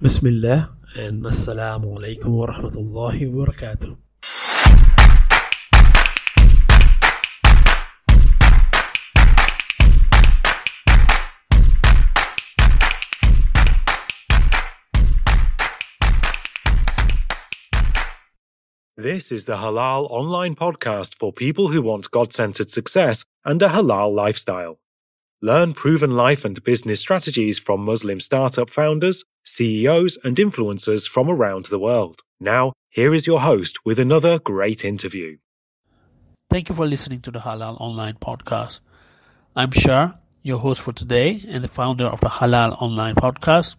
Bismillah and Assalamu alaikum wa rahmatullahi wa barakatuh. This is the Halal online podcast for people who want God centered success and a halal lifestyle. Learn proven life and business strategies from Muslim startup founders CEOs, and influencers from around the world. Now, here is your host with another great interview. Thank you for listening to the Halal Online Podcast. I'm Shah, your host for today and the founder of the Halal Online Podcast.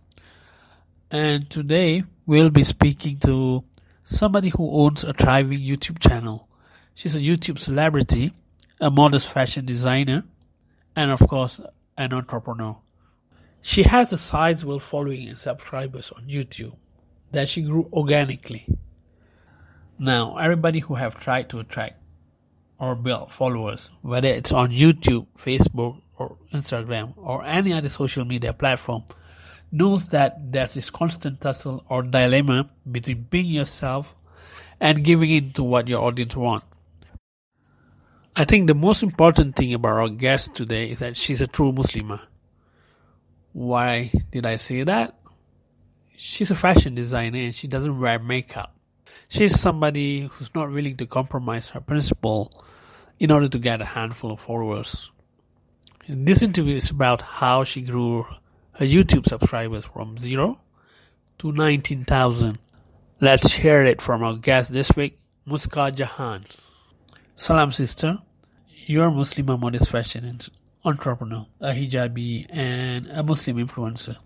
And today we'll be speaking to somebody who owns a thriving YouTube channel. She's a YouTube celebrity, a modest fashion designer, and of course, an entrepreneur. She has a sizable following and subscribers on YouTube that she grew organically. Now, everybody who have tried to attract or build followers, whether it's on YouTube, Facebook, or Instagram, or any other social media platform, knows that there's this constant tussle or dilemma between being yourself and giving in to what your audience want. I think the most important thing about our guest today is that she's a true Muslimah. Why did I say that? She's a fashion designer and she doesn't wear makeup. She's somebody who's not willing to compromise her principle in order to get a handful of followers. And this interview is about how she grew her YouTube subscribers from zero to 19,000. Let's hear it from our guest this week, Muska Jahan. Salam, sister. You're Muslim modest fashion entrepreneur, a hijabi, and a Muslim influencer.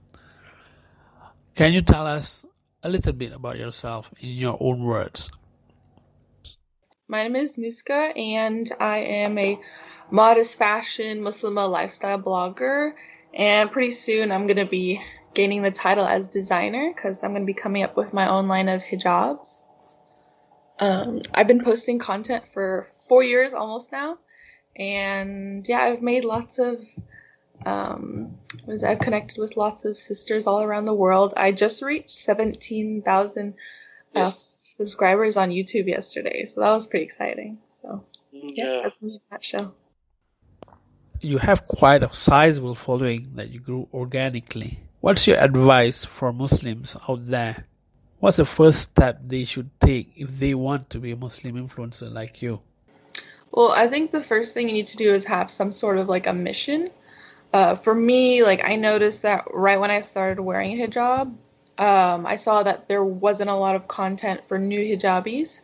Can you tell us a little bit about yourself in your own words? My name is Muska, and I am a modest fashion Muslimah lifestyle blogger. And pretty soon, I'm going to be gaining the title as designer because I'm going to be coming up with my own line of hijabs. Um, I've been posting content for four years almost now, and yeah, I've made lots of. Um, I've connected with lots of sisters all around the world. I just reached seventeen thousand uh, yes. subscribers on YouTube yesterday, so that was pretty exciting. So yeah, yeah. that's me in a nutshell. You have quite a sizable following that you grew organically. What's your advice for Muslims out there? What's the first step they should take if they want to be a Muslim influencer like you? Well, I think the first thing you need to do is have some sort of like a mission. Uh, for me, like I noticed that right when I started wearing hijab, um, I saw that there wasn't a lot of content for new hijabis.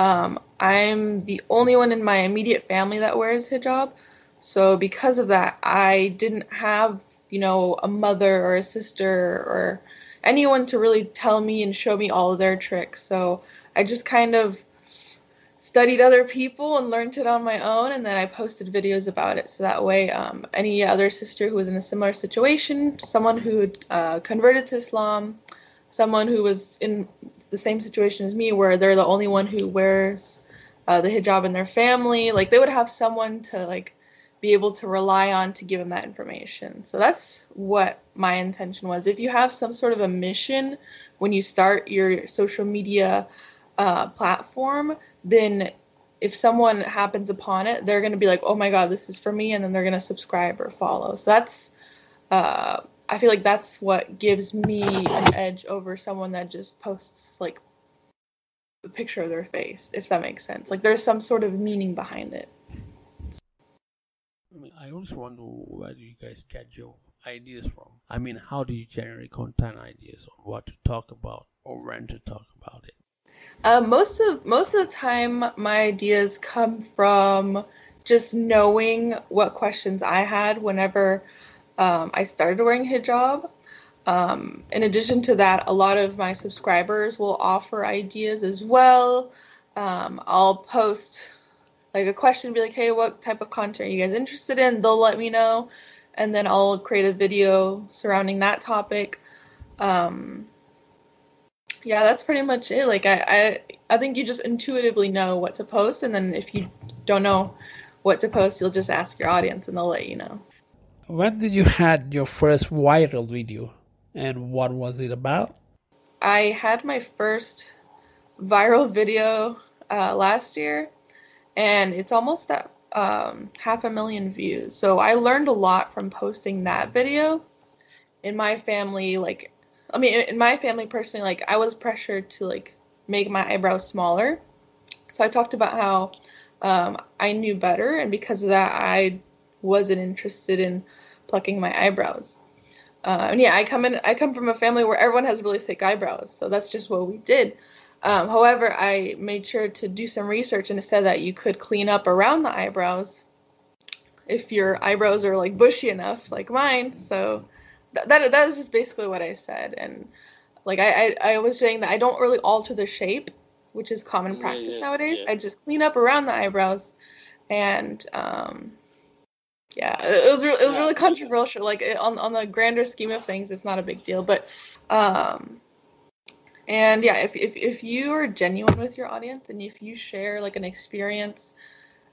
Um, I'm the only one in my immediate family that wears hijab. So because of that, I didn't have, you know, a mother or a sister or anyone to really tell me and show me all of their tricks. So I just kind of studied other people and learned it on my own and then i posted videos about it. So that way um, any other sister who was in a similar situation someone who had uh, converted to islam someone who was in the same situation as me where they're the only one who wears uh, the hijab in their family like they would have someone to like be able to rely on to give them that information. So that's what my intention was. If you have some sort of a mission when you start your social media uh, platform then if someone happens upon it, they're going to be like, "Oh my god, this is for me," and then they're going to subscribe or follow. So that's uh, I feel like that's what gives me an edge over someone that just posts like a picture of their face, if that makes sense. Like there's some sort of meaning behind it. I mean, I always wonder where do you guys get your ideas from? I mean, how do you generate content ideas on what to talk about or when to talk about it? Uh, most of most of the time, my ideas come from just knowing what questions I had whenever um, I started wearing hijab. Um, in addition to that, a lot of my subscribers will offer ideas as well. Um, I'll post like a question, be like, "Hey, what type of content are you guys interested in?" They'll let me know, and then I'll create a video surrounding that topic. Um, yeah, that's pretty much it. Like I, I, I think you just intuitively know what to post, and then if you don't know what to post, you'll just ask your audience, and they'll let you know. When did you had your first viral video? And what was it about? I had my first viral video uh, last year, and it's almost at um, half a million views. So I learned a lot from posting that video. In my family, like, I mean, in my family personally, like, I was pressured to like make my eyebrows smaller. So I talked about how um, I knew better, and because of that, I wasn't interested in plucking my eyebrows. Uh, and yeah, I come in. I come from a family where everyone has really thick eyebrows, so that's just what we did. Um, however, I made sure to do some research and it said that you could clean up around the eyebrows if your eyebrows are like bushy enough, like mine. So th- that that is just basically what I said. And like I, I, I was saying that I don't really alter the shape, which is common practice yeah, nowadays. Yeah. I just clean up around the eyebrows, and um, yeah, it was re- it was really controversial. Like on on the grander scheme of things, it's not a big deal, but um, and yeah, if if if you are genuine with your audience and if you share like an experience,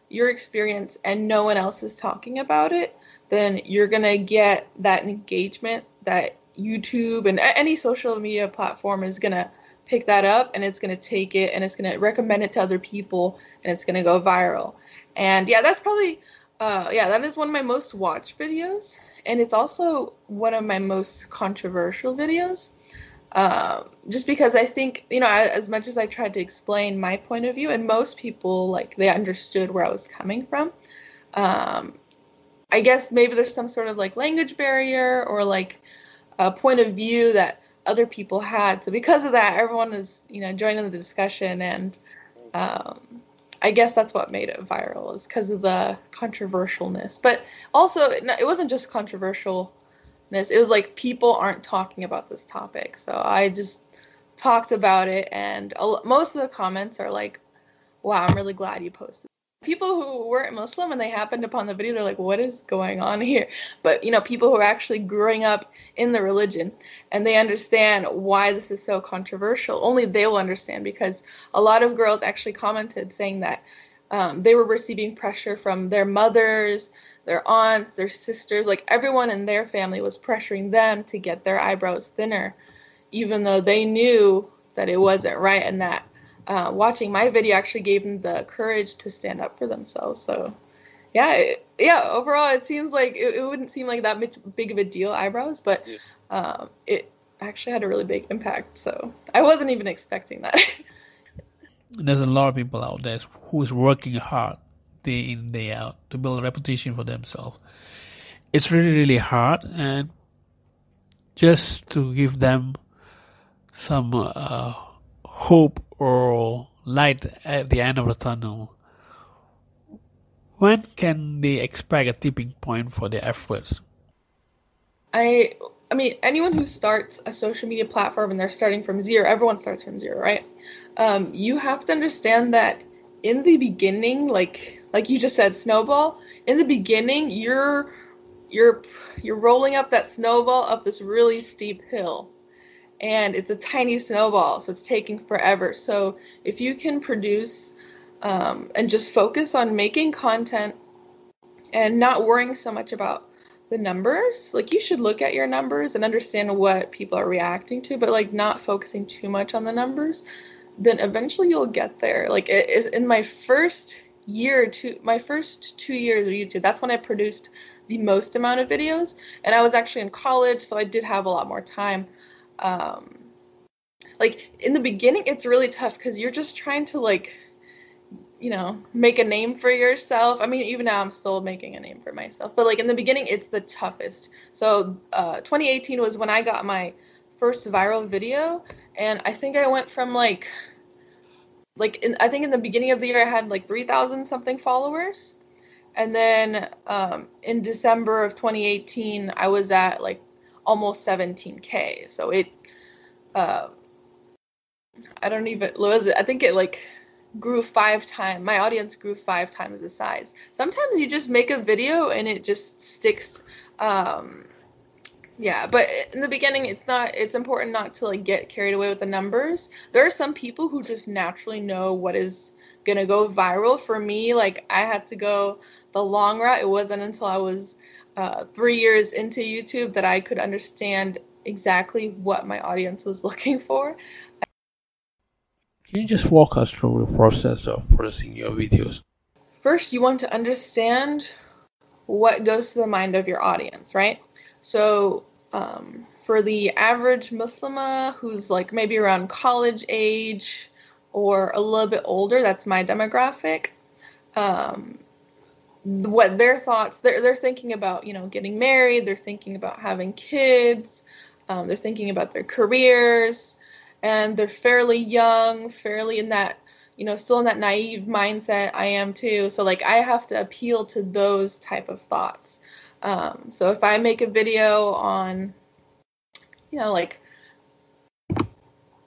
your experience, and no one else is talking about it, then you're gonna get that engagement that YouTube and any social media platform is gonna pick that up and it's gonna take it and it's gonna recommend it to other people and it's gonna go viral. And yeah, that's probably uh, yeah, that is one of my most watched videos, and it's also one of my most controversial videos. Uh, just because I think you know, as much as I tried to explain my point of view, and most people like they understood where I was coming from. Um, I guess maybe there's some sort of like language barrier or like a point of view that other people had. So because of that, everyone is you know joining the discussion, and um, I guess that's what made it viral is because of the controversialness. But also, it wasn't just controversialness; it was like people aren't talking about this topic. So I just talked about it, and most of the comments are like, "Wow, I'm really glad you posted." People who weren't Muslim and they happened upon the video, they're like, what is going on here? But, you know, people who are actually growing up in the religion and they understand why this is so controversial, only they will understand because a lot of girls actually commented saying that um, they were receiving pressure from their mothers, their aunts, their sisters, like everyone in their family was pressuring them to get their eyebrows thinner, even though they knew that it wasn't right and that uh, watching my video actually gave them the courage to stand up for themselves. So, yeah, it, yeah. Overall, it seems like it, it, wouldn't seem like that much big of a deal eyebrows, but yes. um, it actually had a really big impact. So I wasn't even expecting that. There's a lot of people out there who is working hard day in day out to build a reputation for themselves. It's really really hard, and just to give them some uh, hope or light at the end of the tunnel? When can they expect a tipping point for their efforts? I I mean, anyone who starts a social media platform and they're starting from zero, everyone starts from zero, right? Um, you have to understand that in the beginning, like like you just said, snowball. In the beginning, you're you're you're rolling up that snowball up this really steep hill, and it's a tiny snowball, so it's taking forever. So if you can produce um, and just focus on making content and not worrying so much about the numbers, like you should look at your numbers and understand what people are reacting to, but like not focusing too much on the numbers, then eventually you'll get there. Like it is in my first year two my first two years of youtube that's when i produced the most amount of videos and i was actually in college so i did have a lot more time um like in the beginning it's really tough because you're just trying to like you know make a name for yourself. I mean even now i'm still making a name for myself but like in the beginning it's the toughest. So uh 2018 was when i got my first viral video and i think i went from like like in, i think in the beginning of the year i had like 3000 something followers and then um, in december of 2018 i was at like almost 17k. So it, uh, I don't even was it. I think it like grew five times. My audience grew five times the size. Sometimes you just make a video and it just sticks. Um, yeah, but in the beginning, it's not. It's important not to like get carried away with the numbers. There are some people who just naturally know what is gonna go viral. For me, like I had to go the long route. It wasn't until I was uh, three years into YouTube that I could understand exactly what my audience was looking for. Can you just walk us through the process of producing your videos? First, you want to understand what goes to the mind of your audience, right? So, um, for the average Muslimah who's like maybe around college age or a little bit older, that's my demographic. Um, what their thoughts they're, they're thinking about you know getting married they're thinking about having kids um, they're thinking about their careers and they're fairly young fairly in that you know still in that naive mindset i am too. So like i have to appeal to those type of thoughts. Um, so if i make a video on you know like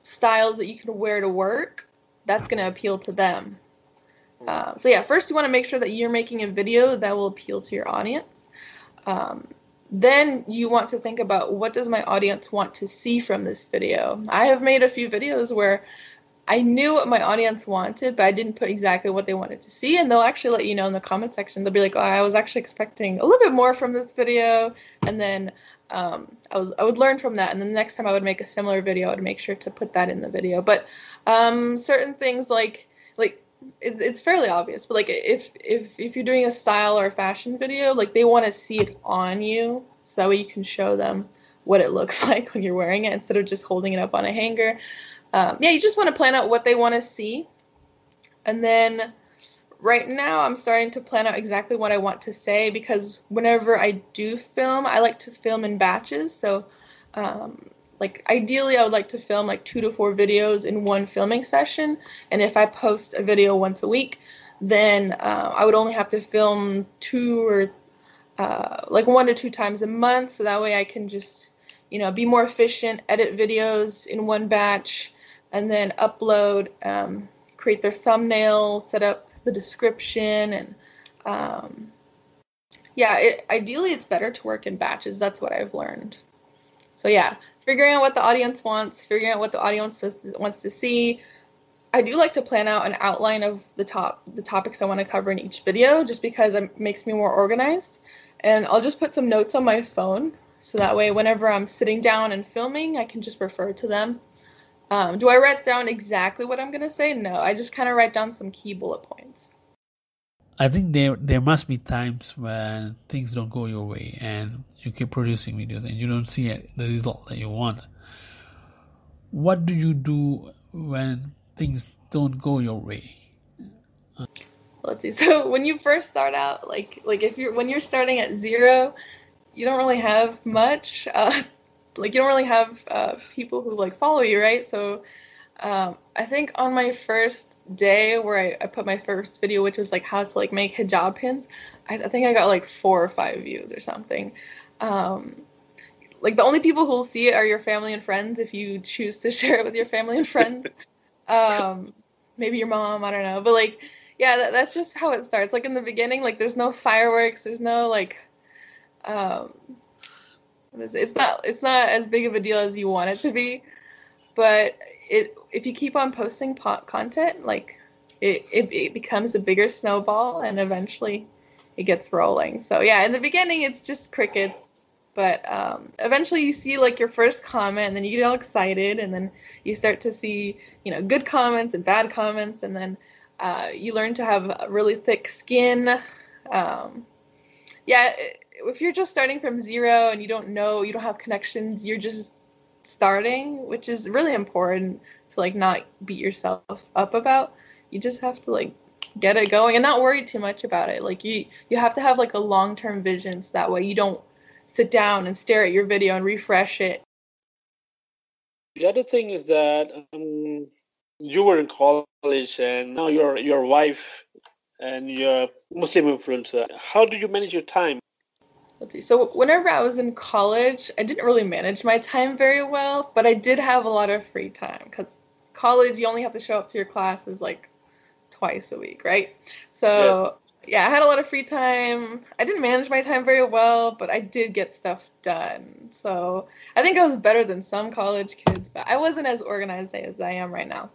styles that you can wear to work that's going to appeal to them um, so yeah, first you want to make sure that you're making a video that will appeal to your audience. Um, then you want to think about what does my audience want to see from this video. I have made a few videos where I knew what my audience wanted, but I didn't put exactly what they wanted to see, and they'll actually let you know in the comment section. They'll be like, "Oh, I was actually expecting a little bit more from this video," and then um, I was I would learn from that, and then the next time I would make a similar video, I would make sure to put that in the video. But um, certain things like like it, it's fairly obvious but like if if if you're doing a style or a fashion video like they want to see it on you so that way you can show them what it looks like when you're wearing it instead of just holding it up on a hanger. Um, yeah you just want to plan out what they want to see. And then right now i'm starting to plan out exactly what i want to say because whenever i do film i like to film in batches. So um, like ideally i would like to film like two to four videos in one filming session. And if i post a video once a week then uh, i would only have to film two or uh, like one to two times a month. So that way i can just you know be more efficient edit videos in one batch and then upload um, create their thumbnails set up the description and um, yeah it, ideally it's better to work in batches. That's what i've learned. So yeah figuring out what the audience wants, figuring out what the audience wants to see. I do like to plan out an outline of the top the topics I want to cover in each video, just because it makes me more organized. And I'll just put some notes on my phone, so that way whenever I'm sitting down and filming, I can just refer to them. Um, do I write down exactly what I'm gonna say? No, I just kind of write down some key bullet points. I think there there must be times when things don't go your way and you keep producing videos and you don't see the result that you want. What do you do when things don't go your way? Let's see. So when you first start out, like like if you're when you're starting at zero, you don't really have much. Uh, like you don't really have uh, people who like follow you, right? So um, I think on my first day where I, I, put my first video, which was like how to like make hijab pins, I, I think I got like four or five views or something. Um, like the only people who'll see it are your family and friends if you choose to share it with your family and friends. um, maybe your mom, I don't know, but like yeah, that, that's just how it starts. Like in the beginning, like there's no fireworks, there's no like um, it's not it's not as big of a deal as you want it to be, but it if you keep on posting content, like it, it, it becomes a bigger snowball and eventually it gets rolling. So yeah, in the beginning it's just crickets, but um, eventually you see like your first comment and then you get all excited and then you start to see you know good comments and bad comments and then uh, you learn to have a really thick skin. Um, yeah, if you're just starting from zero and you don't know, you don't have connections, you're just starting, which is really important to like not beat yourself up about. You just have to like get it going and not worry too much about it. Like you you have to have like a long-term vision so that way you don't sit down and stare at your video and refresh it. The other thing is that um, you were in college and now you're your wife and you're Muslim influencer. How do you manage your time? let's see. So whenever I was in college, I didn't really manage my time very well, but I did have a lot of free time because college you only have to show up to your classes like twice a week, right? So. Yeah, I had a lot of free time. I didn't manage my time very well, but I did get stuff done. So I think I was better than some college kids, but I wasn't as organized as I am right now.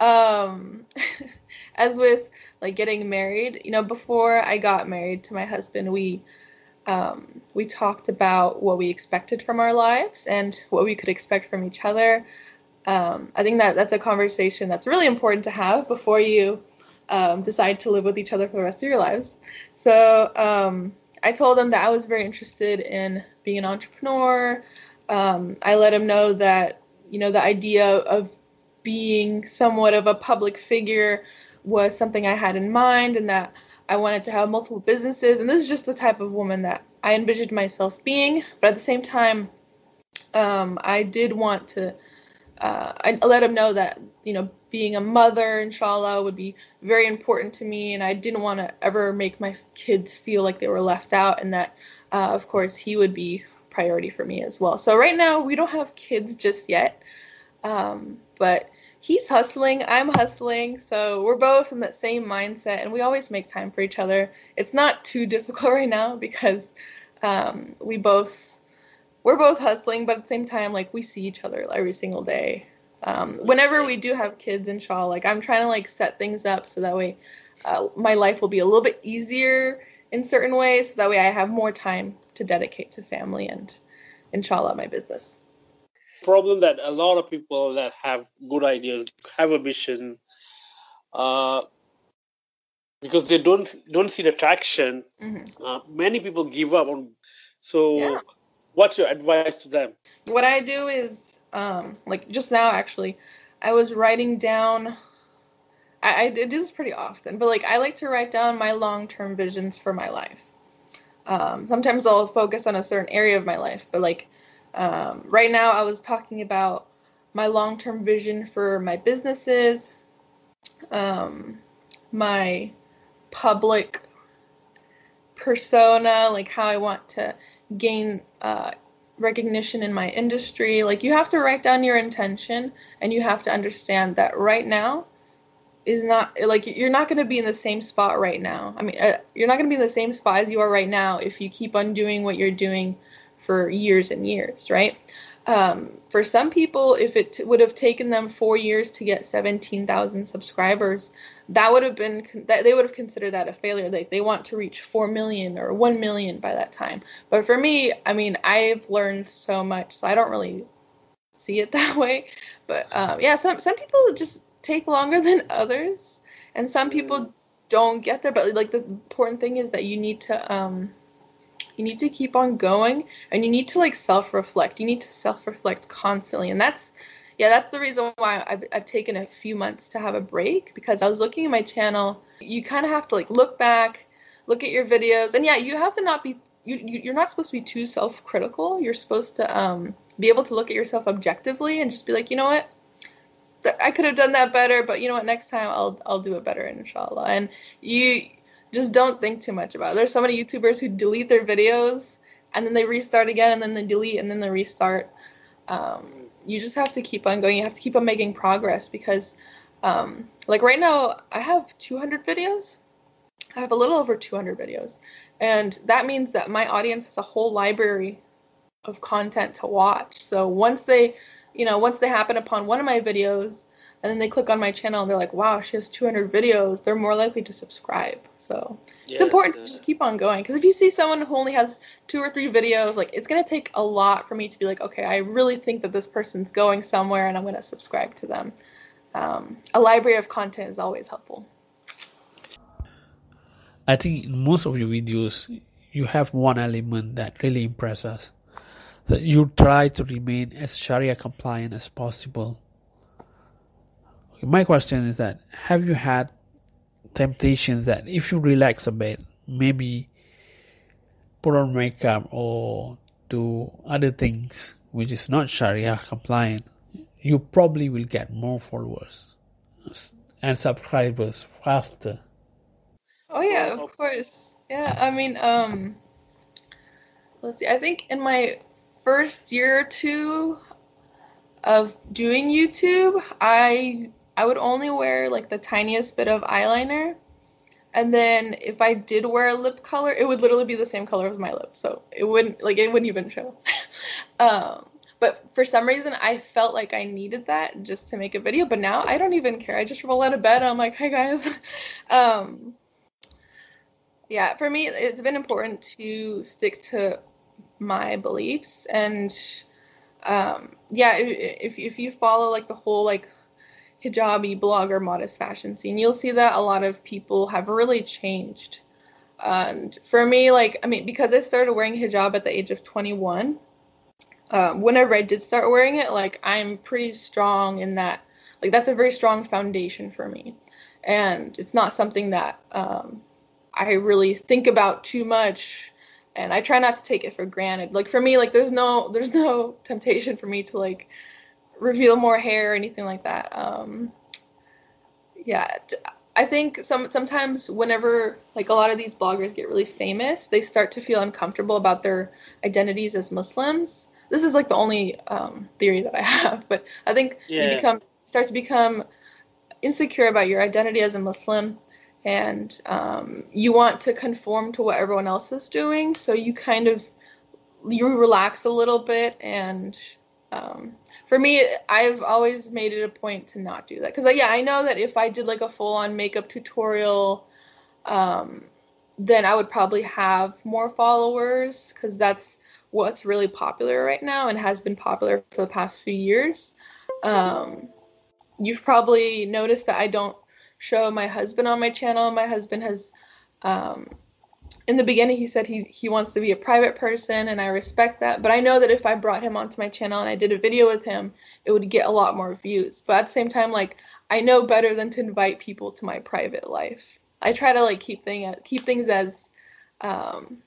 Um, as with like getting married, you know, before I got married to my husband, we Um, we talked about what we expected from our lives and what we could expect from each other. Um, I think that that's a conversation that's really important to have before you um, decide to live with each other for the rest of your lives. So um, I told him that I was very interested in being an entrepreneur. Um, I let him know that you know the idea of being somewhat of a public figure was something I had in mind, and that I wanted to have multiple businesses. And this is just the type of woman that I envisioned myself being. But at the same time, um, I did want to. Uh, I let him know that you know being a mother, inshallah, would be very important to me, and I didn't want to ever make my kids feel like they were left out, and that, uh, of course, he would be priority for me as well. So right now we don't have kids just yet, um, but he's hustling, I'm hustling, so we're both in that same mindset, and we always make time for each other. It's not too difficult right now because um, we both we're both hustling, but at the same time, like we see each other every single day um, whenever we do have kids inshallah like i'm trying to like set things up so that way uh, my life will be a little bit easier in certain ways so that way i have more time to dedicate to family and inshallah my business problem that a lot of people that have good ideas have a vision uh, because they don't don't see the traction mm-hmm. uh, many people give up on so yeah. What's your advice to them what i do is um, like just now actually, I was writing down. I, I do this pretty often, but like I like to write down my long term visions for my life. Um, sometimes I'll focus on a certain area of my life, but like um, right now, I was talking about my long term vision for my businesses, um, my public persona, like how I want to gain uh, recognition in my industry. Like you have to write down your intention and you have to understand that right now is not like you're not going to be in the same spot right now. I mean, uh, you're not going to be in the same spot as you are right now if you keep on doing what you're doing for years and years, right? Um, for some people, if it t- would have taken them four years to get 17,000 subscribers, that would have been that they would have considered that a failure. Like they want to reach four million or one million by that time. But for me, I mean, I've learned so much, so I don't really see it that way. But um, yeah, some some people just take longer than others, and some people mm. don't get there. But like the important thing is that you need to um, you need to keep on going and you need to like self reflect you need to self reflect constantly and that's yeah that's the reason why I've, I've taken a few months to have a break because i was looking at my channel you kind of have to like look back look at your videos and yeah you have to not be you, you're not supposed to be too self-critical you're supposed to um, be able to look at yourself objectively and just be like you know what I could have done that better, but you know what? Next time I'll I'll do it better, inshallah. And you just don't think too much about it. There's so many YouTubers who delete their videos and then they restart again and then they delete and then they restart. Um, you just have to keep on going. You have to keep on making progress because, um, like right now, I have 200 videos. I have a little over 200 videos. And that means that my audience has a whole library of content to watch. So once they, you know, once they happen upon one of my videos, and then they click on my channel and they're like, wow, she has 200 videos, they're more likely to subscribe. So yes, it's important uh, to just keep on going. Because if you see someone who only has two or three videos, like it's going to take a lot for me to be like, okay, I really think that this person's going somewhere and I'm going to subscribe to them. Um, a library of content is always helpful. I think in most of your videos, you have one element that really impresses us. That you try to remain as Sharia compliant as possible my question is that have you had temptations that if you relax a bit, maybe put on makeup or do other things which is not Sharia compliant, you probably will get more followers and subscribers faster. Oh yeah, of course. Yeah, I mean, um, let's see. I think in my first year or two of doing YouTube, I I would only wear like the tiniest bit of eyeliner. And then if I did wear a lip color, it would literally be the same color as my lips. So it wouldn't like it wouldn't even show. um, but for some reason I felt like I needed that just to make a video. But now I don't even care. I just roll out of bed. I'm like, hi guys. um, Yeah, for me, it's been important to stick to my beliefs and um, yeah, if if you follow like the whole like hijabi blogger modest fashion scene, you'll see that a lot of people have really changed. And for me, like I mean, because I started wearing hijab at the age of 21, um, whenever I did start wearing it, like I'm pretty strong in that. Like that's a very strong foundation for me, and it's not something that um, I really think about too much and I try not to take it for granted. Like for me, like there's no there's no temptation for me to like reveal more hair or anything like that. Um, yeah, I think some sometimes whenever like a lot of these bloggers get really famous, they start to feel uncomfortable about their identities as Muslims. This is like the only um, theory that I have, but I think yeah. you become start to become insecure about your identity as a Muslim and um, you want to conform to what everyone else is doing so you kind of you relax a little bit and um, for me i've always made it a point to not do that because yeah i know that if i did like a full-on makeup tutorial um, then i would probably have more followers because that's what's really popular right now and has been popular for the past few years um, you've probably noticed that i don't show my husband on my channel. My husband has, um, in the beginning, he said he he wants to be a private person, and I respect that. But I know that if I brought him onto my channel and I did a video with him, it would get a lot more views. But at the same time, like I know better than to invite people to my private life. I try to like keep thing keep things as um,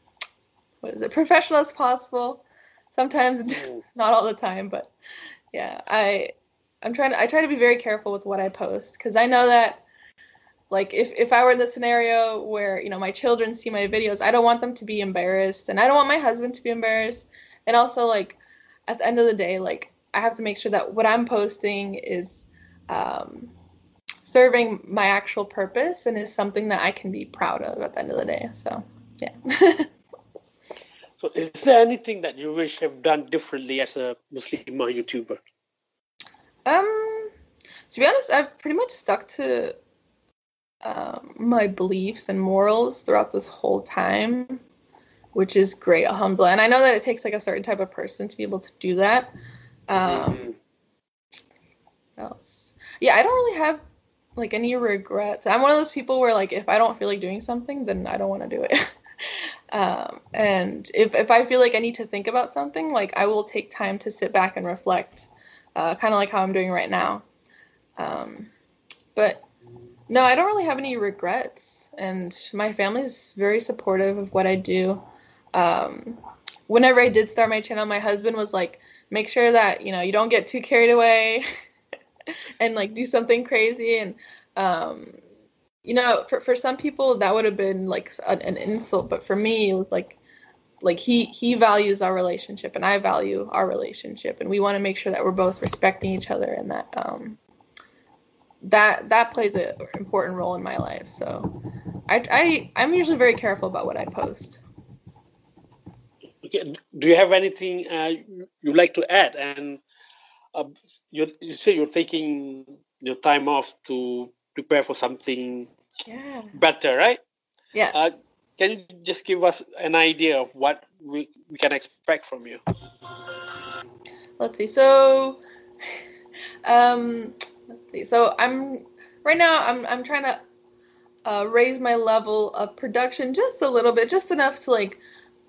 what is it professional as possible. Sometimes not all the time, but yeah, I I'm trying to I try to be very careful with what I post because I know that like if, if i were in the scenario where you know my children see my videos i don't want them to be embarrassed and i don't want my husband to be embarrassed. And also like at the end of the day like i have to make sure that what i'm posting is um, serving my actual purpose and is something that i can be proud of at the end of the day. So yeah. So is there anything that you wish have done differently as a muslim youtuber? Um to be honest i've pretty much stuck to um, my beliefs and morals throughout this whole time, which is great, alhamdulillah. And I know that it takes like a certain type of person to be able to do that. Um, else? Yeah, I don't really have like any regrets. I'm one of those people where like if I don't feel like doing something, then I don't want to do it. um, and if if I feel like I need to think about something, like I will take time to sit back and reflect, uh, kind of like how I'm doing right now. Um, but no, I don't really have any regrets, and my family is very supportive of what I do. Um, whenever I did start my channel, my husband was like, "Make sure that you know you don't get too carried away, and like do something crazy." And um, you know, for for some people that would have been like an, an insult, but for me, it was like like he he values our relationship and I value our relationship and we want to make sure that we're both respecting each other and that um that that plays an important role in my life. So I, I I'm usually very careful about what I post. Okay. Do you have anything uh, you'd like to add? And uh, you you say you're taking your time off to prepare for something yeah. better, right? Yeah. Uh, can you just give us an idea of what we, we can expect from you? Let's see. So, um, let's see. So I'm right now. I'm I'm trying to uh, raise my level of production just a little bit, just enough to like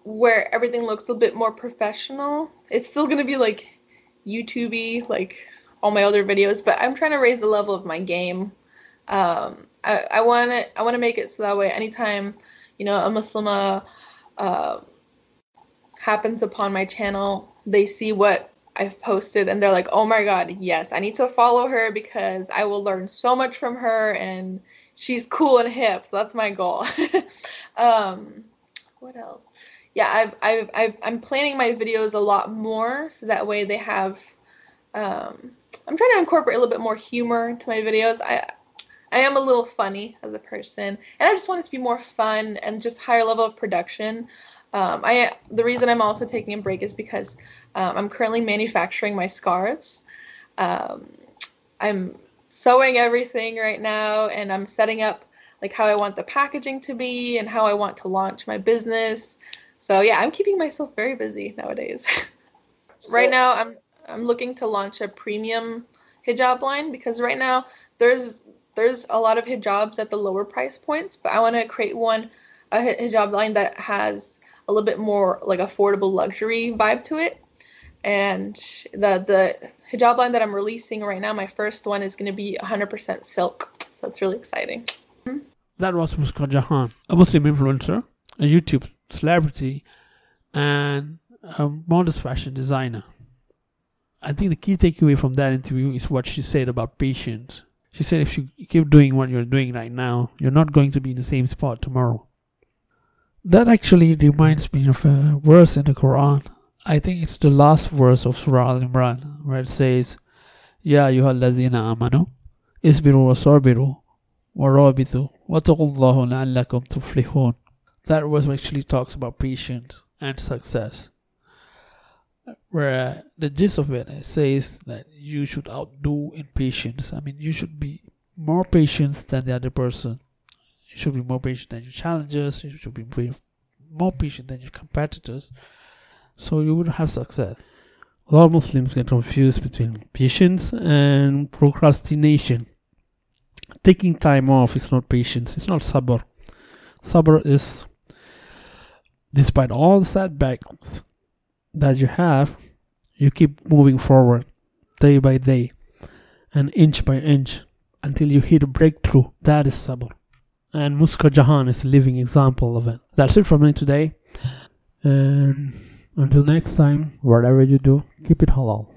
where everything looks a bit more professional. It's still gonna be like YouTubey, like all my other videos, but I'm trying to raise the level of my game. Um, I want to I want to make it so that way anytime you know a Muslim uh, happens upon my channel, they see what I've posted and they're like, oh my God, yes, I need to follow her because I will learn so much from her and she's cool and hip. So that's my goal. um, what else? Yeah, I've, I've, I've, I'm planning my videos a lot more so that way they have. Um, I'm trying to incorporate a little bit more humor into my videos. I, I am a little funny as a person, and I just want it to be more fun and just higher level of production. Um, I the reason I'm also taking a break is because um, I'm currently manufacturing my scarves. Um, I'm sewing everything right now, and I'm setting up like how I want the packaging to be and how I want to launch my business. So yeah, I'm keeping myself very busy nowadays. right now I'm I'm looking to launch a premium hijab line because right now there's there's a lot of hijabs at the lower price points, but I want to create one a hijab line that has a little bit more like affordable luxury vibe to it. And the the hijab line that I'm releasing right now, my first one is going to be 100% silk. So it's really exciting. That was Muska Jahan, a Muslim influencer, a YouTube celebrity, and a modest fashion designer. I think the key takeaway from that interview is what she said about patience. She said if you keep doing what you're doing right now, you're not going to be in the same spot tomorrow. That actually reminds me of a verse in the Quran. I think it's the last verse of Surah Al Imran, where it says, Ya ayyuhallazina amanu, isbiru wa sabiru wa rabitu wa taqullahu la'allakum tuflihun. That verse actually talks about patience and success where the gist of it, says that you should outdo in patience. I mean, you should be more patient than the other person. You should be more patient than your challengers. You should be more patient than your competitors. So you would have success. A lot of Muslims get confused between patience and procrastination. Taking time off is not patience. It's not sabr. Sabr is, despite all the setbacks, that you have, you keep moving forward day by day and inch by inch until you hit a breakthrough. That is sabr. And Muska Jahan is a living example of it. That's it from me today. And until next time, whatever you do, keep it halal.